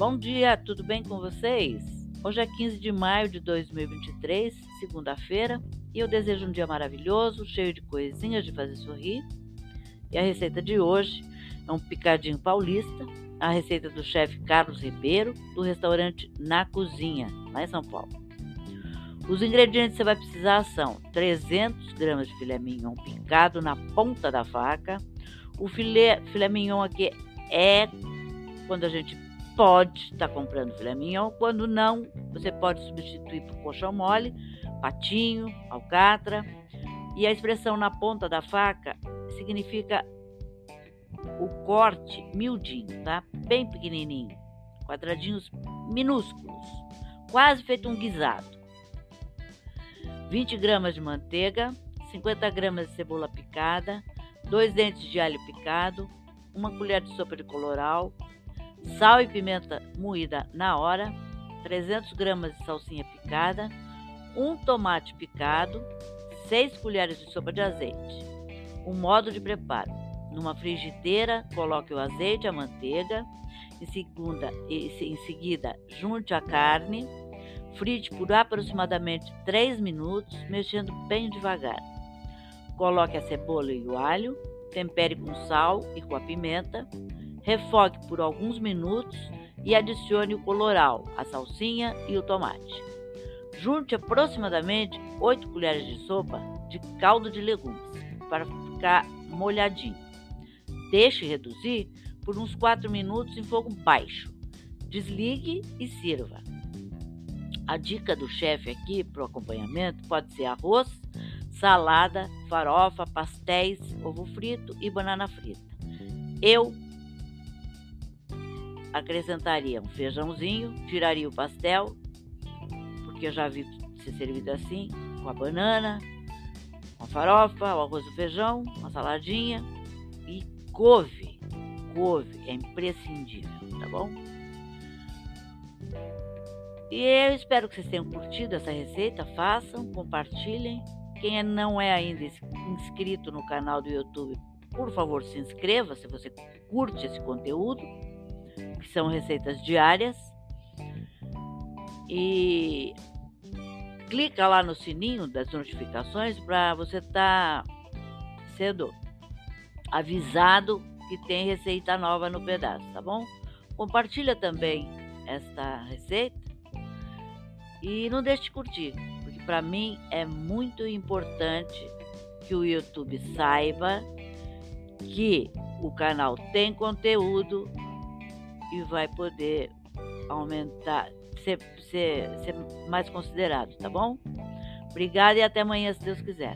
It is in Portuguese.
Bom dia, tudo bem com vocês? Hoje é 15 de maio de 2023, segunda-feira, e eu desejo um dia maravilhoso, cheio de coisinhas de fazer sorrir. E a receita de hoje é um picadinho paulista, a receita do chefe Carlos Ribeiro, do restaurante Na Cozinha, lá em São Paulo. Os ingredientes que você vai precisar são 300 gramas de filé mignon picado na ponta da faca. O filé, filé mignon aqui é quando a gente pode estar tá comprando filé mignon, quando não, você pode substituir por colchão mole, patinho, alcatra. E a expressão na ponta da faca significa o corte miudinho, tá? Bem pequenininho, quadradinhos minúsculos, quase feito um guisado. 20 gramas de manteiga, 50 gramas de cebola picada, 2 dentes de alho picado, uma colher de sopa de coloral, sal e pimenta moída na hora, 300 gramas de salsinha picada, um tomate picado, 6 colheres de sopa de azeite. O modo de preparo: numa frigideira, coloque o azeite, a manteiga. Em, segunda, em seguida, junte a carne. Frite por aproximadamente 3 minutos, mexendo bem devagar. Coloque a cebola e o alho. Tempere com sal e com a pimenta. Refogue por alguns minutos e adicione o coloral, a salsinha e o tomate. Junte aproximadamente 8 colheres de sopa de caldo de legumes para ficar molhadinho. Deixe reduzir por uns 4 minutos em fogo baixo. Desligue e sirva. A dica do chefe aqui para o acompanhamento pode ser arroz, salada, farofa, pastéis, ovo frito e banana frita. Eu acrescentaria um feijãozinho, tiraria o pastel, porque eu já vi ser servido assim, com a banana, com a farofa, o arroz e o feijão, uma saladinha e couve. Couve é imprescindível, tá bom? E eu espero que vocês tenham curtido essa receita. Façam, compartilhem. Quem não é ainda inscrito no canal do YouTube, por favor, se inscreva se você curte esse conteúdo que são receitas diárias. E clica lá no sininho das notificações para você estar tá sendo avisado que tem receita nova no pedaço, tá bom? Compartilha também esta receita e não deixe de curtir, porque para mim é muito importante que o YouTube saiba que o canal tem conteúdo e vai poder aumentar, ser, ser, ser mais considerado, tá bom? Obrigada e até amanhã, se Deus quiser.